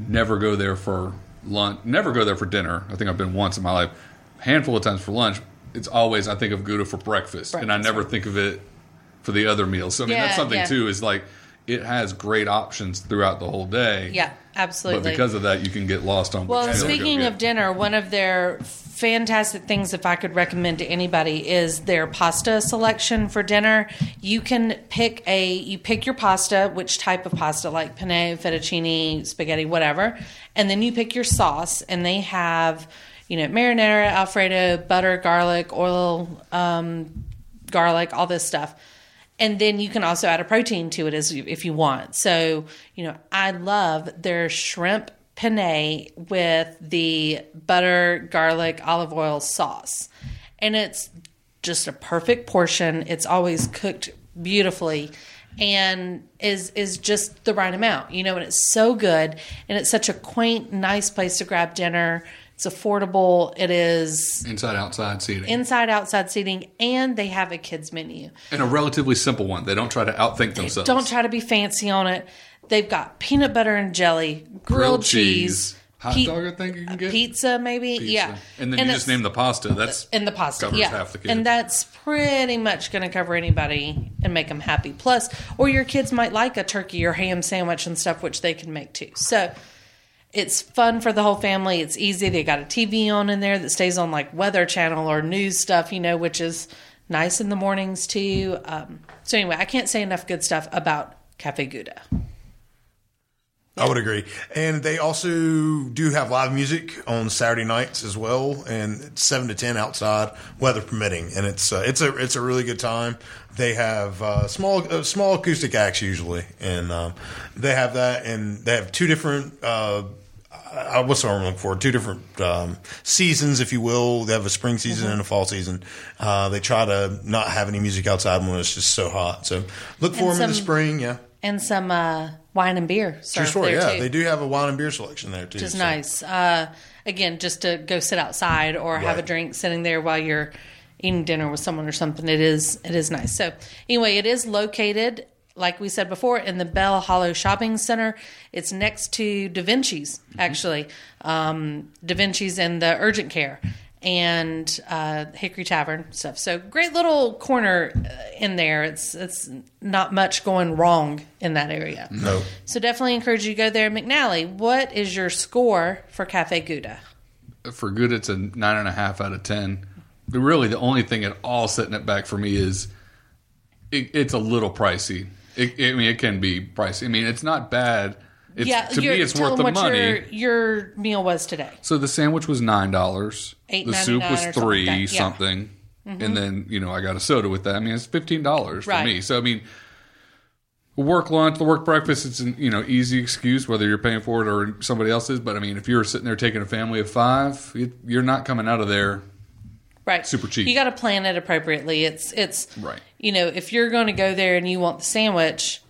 never go there for lunch. Never go there for dinner. I think I've been once in my life. Handful of times for lunch. It's always I think of Gouda for breakfast, and I never right. think of it for the other meals. So I mean, Yeah, that's something yeah. too. Is like it has great options throughout the whole day. yeah, absolutely. But because of that, you can get lost on. Well, which and meal to go speaking of dinner, one of their fantastic things, if I could recommend to anybody, is their pasta selection for dinner. You can pick a you pick your pasta, which type of pasta, like penne, fettuccine, spaghetti, whatever, and then you pick your sauce, and they have you know marinara, alfredo, butter, garlic, oil, um, garlic, all this stuff. And then you can also add a protein to it as you, if you want. So, you know, I love their shrimp penne with the butter, garlic, olive oil sauce. And it's just a perfect portion. It's always cooked beautifully and is is just the right amount. You know, and it's so good and it's such a quaint, nice place to grab dinner. It's affordable. It is Inside outside seating. inside outside seating, and they have a kids menu. and a relatively simple one. They don't try to outthink themselves. Don't try to be fancy on it. They've got peanut butter and jelly, grilled, cheese, Hot pe- dog, I think you can get. pizza, maybe. Pizza. Yeah, And then you just name the pasta. That's and the pasta. covers yeah, half the kid. and that's pretty much going to cover anybody and make them happy. Plus, or your kids might like a turkey or ham sandwich and stuff, which they can make too. So. It's fun for the whole family. It's easy. They got a TV on in there that stays on like Weather Channel or news stuff, you know, which is nice in the mornings too. Um, so anyway, I can't say enough good stuff about Cafe Gouda. I would agree. And they also do have live music on Saturday nights as well, and it's seven to ten outside, weather permitting. And it's uh, it's a it's a really good time. They have uh, small uh, small acoustic acts usually, and um, they have that, and they have two different. Uh, uh, what's the word I'm looking for? Two different um, seasons, if you will. They have a spring season Mm-hmm. and a fall season. Uh, they try to not have any music outside when it's just so hot. So look for them in the spring. Yeah, And some uh, wine and beer true story. Yeah, too. they do have a wine and beer selection there too. which is so- nice. Uh, again, just to go sit outside or have a drink sitting there while you're eating dinner with someone or something. It is it is nice. So anyway, it is located. Like we said before, in the Bell Hollow Shopping Center, it's next to Da Vinci's. Actually, um, Da Vinci's and the Urgent Care and uh, Hickory Tavern stuff. So great little corner uh, in there. It's it's not much going wrong in that area. No. So definitely encourage you to go there. McNally, what is your score for Cafe Gouda? for good. It's a nine and a half out of ten. But really, the only thing at all setting it back for me is it, it's a little pricey. It, I mean, it can be pricey. I mean, it's not bad. It's, yeah, to me, it's tell worth them the what money. Your, your meal was today. So the sandwich was nine dollars. The soup was or something three like that, yeah. Mm-hmm. something, and then you know I got a soda with that. I mean, it's fifteen dollars for Right. me. So I mean, work lunch, the work breakfast, it's an you know easy excuse whether you're paying for it or somebody else is. But I mean, if you're sitting there taking a family of five, it, you're not coming out of there. Right. Super cheap. You got to plan it appropriately. It's it's Right. You know, if you're going to go there and you want the sandwich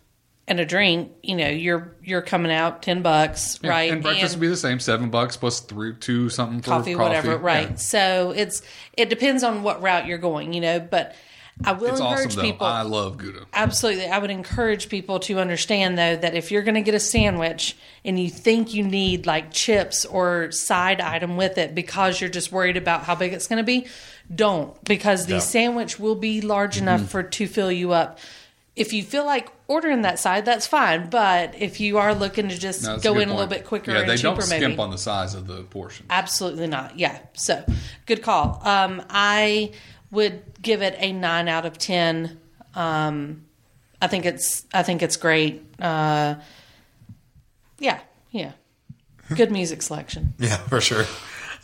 and a drink, you know, you're you're coming out ten bucks, Yeah, right? And breakfast would be the same, seven bucks plus three, two something coffee, coffee, whatever, right? Yeah. So it's it depends on what route you're going, you know. But I will It's encourage awesome people. I love Gouda. Absolutely. I would encourage people to understand, though, that if you're going to get a sandwich and you think you need like chips or side item with it because you're just worried about how big it's going to be, don't because the Yeah. sandwich will be large enough Mm-hmm. for to fill you up. If you feel like ordering that side, that's fine. But if you are looking to just No, go good in a little bit quicker Yeah, and they cheaper, don't skimp maybe on the size of the portion. Absolutely not. Yeah. So good call. Um, I would give it a nine out of ten. Um, I think it's I think it's great. Uh, yeah, yeah. Good music selection. Yeah, for sure.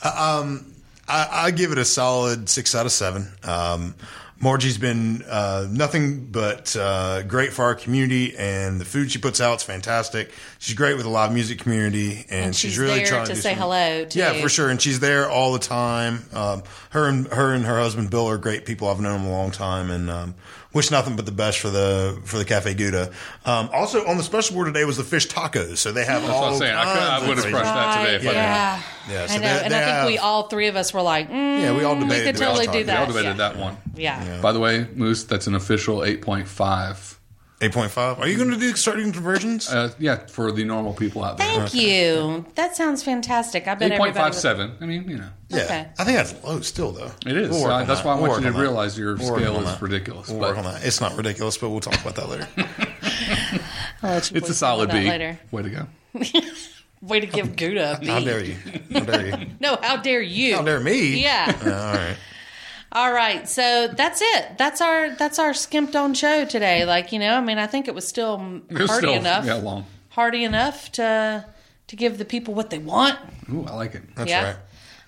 Uh, Um, I, I give it a solid six out of seven. Um, Margie's been uh, nothing but uh, great for our community, and the food she puts out is fantastic. She's great with the live music community, and, And she's, she's really trying to to, say some- hello, too. Yeah, for sure, and she's there all the time. Um, her and her and her husband Bill are great people. I've known them a long time, and um, wish nothing but the best for the for the Cafe Gouda. Um, also, on the special board today was the fish tacos, so they have That's all what I'm saying. I, could, I would have crushed that today if I didn't. yeah. Yeah, so I know, they- and they I think we all three of us were like, mm, Yeah, we all we debated could the totally fish do tacos. that. We all debated yeah. that one. Yeah. By the way, Moose, that's an official Eight point five. Are you going to do starting conversions? Uh, yeah, for the normal people out there. Thank you. That sounds fantastic. I bet everybody. would- 8.57. I mean, you know, yeah, okay. I think that's low still though. it is. We'll work Uh, on that's that. why I We'll want you to on that. realize your We'll work scale on is that. ridiculous. We'll but work on that. It's not ridiculous, but we'll talk about that later. I'll let you it's a boys solid handle B. that later. Way to go. Way to give Gouda a B. How dare you? How dare you? No, how dare you? How dare me? Yeah. all right. All right. So that's it. That's our that's our skimped on show today. Like you know, I mean, I think it was still It was hearty still enough, yeah long. hearty enough to to give the people what they want. Ooh, I like it. That's Yeah. right.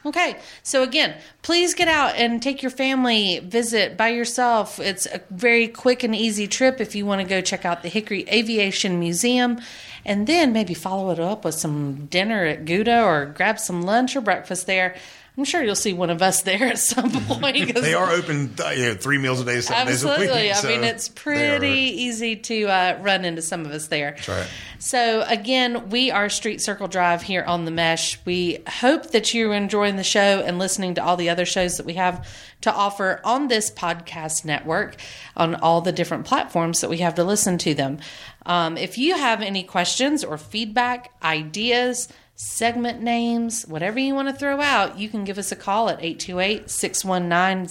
Okay, so again, please get out and take your family visit by yourself. It's a very quick and easy trip if you want to go check out the Hickory Aviation Museum and then maybe follow it up with some dinner at Gouda or grab some lunch or breakfast there. I'm sure you'll see one of us there at some point. They are open uh, you know, three meals a day, seven Absolutely. days a week. I so mean, it's pretty easy to uh, run into some of us there. That's right. So, again, we are Street Circle Drive here on the Mesh. We hope that you're enjoying the show and listening to all the other shows that we have to offer on this podcast network on all the different platforms that we have to listen to them. Um, if you have any questions or feedback, ideas, segment names, whatever you want to throw out, you can give us a call at 828 619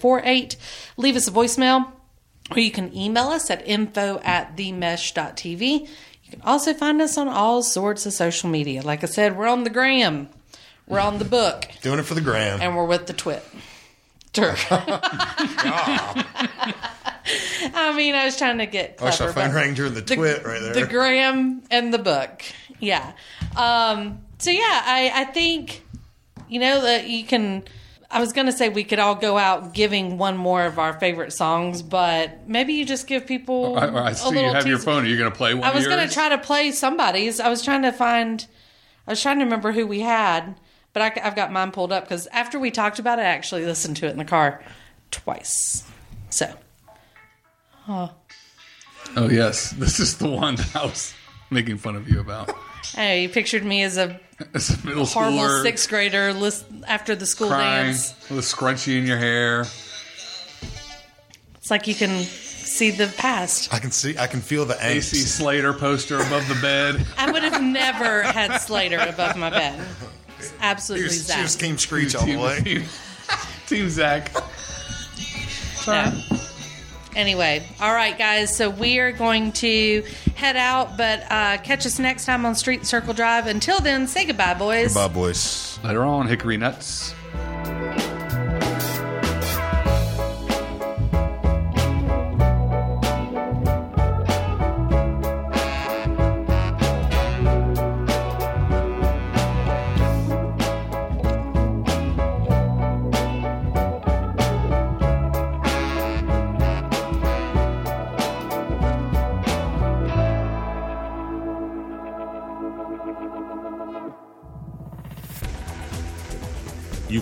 0048. Leave us a voicemail or you can email us at info at themesh.tv. You can also find us on all sorts of social media. Like I said, we're on the gram, we're on the book, doing it for the gram. and we're with the twit. Sure. I mean, I was trying to get I clever. saw phone ring during the, twit right there. the gram and the book. Yeah. Um, so yeah, I, I think you know that you can. I was going to say we could all go out giving one more of our favorite songs, but maybe you just give people. I, I a see you have your phone. Are you going to play one I was going to try to play somebody's. I was trying to find. I was trying to remember who we had, but I, have got mine pulled up because after we talked about it, I actually listened to it in the car twice. So Oh, yes. This is the one that I was making fun of you about. I know you pictured me as a As a middle horrible schooler, sixth grader list, after the school crying dance. with a scrunchie in your hair. It's like you can see the past. I can see, I can feel the AC. Slater poster above the bed. I would have never had Slater above my bed. It's absolutely She Zach. just came screech all the way. team, team Zach. No. Anyway, all right, guys. So we are going to head out, but uh, catch us next time on Street Circle Drive. Until then, say goodbye, boys. Bye, boys. Later on, Hickory Nuts.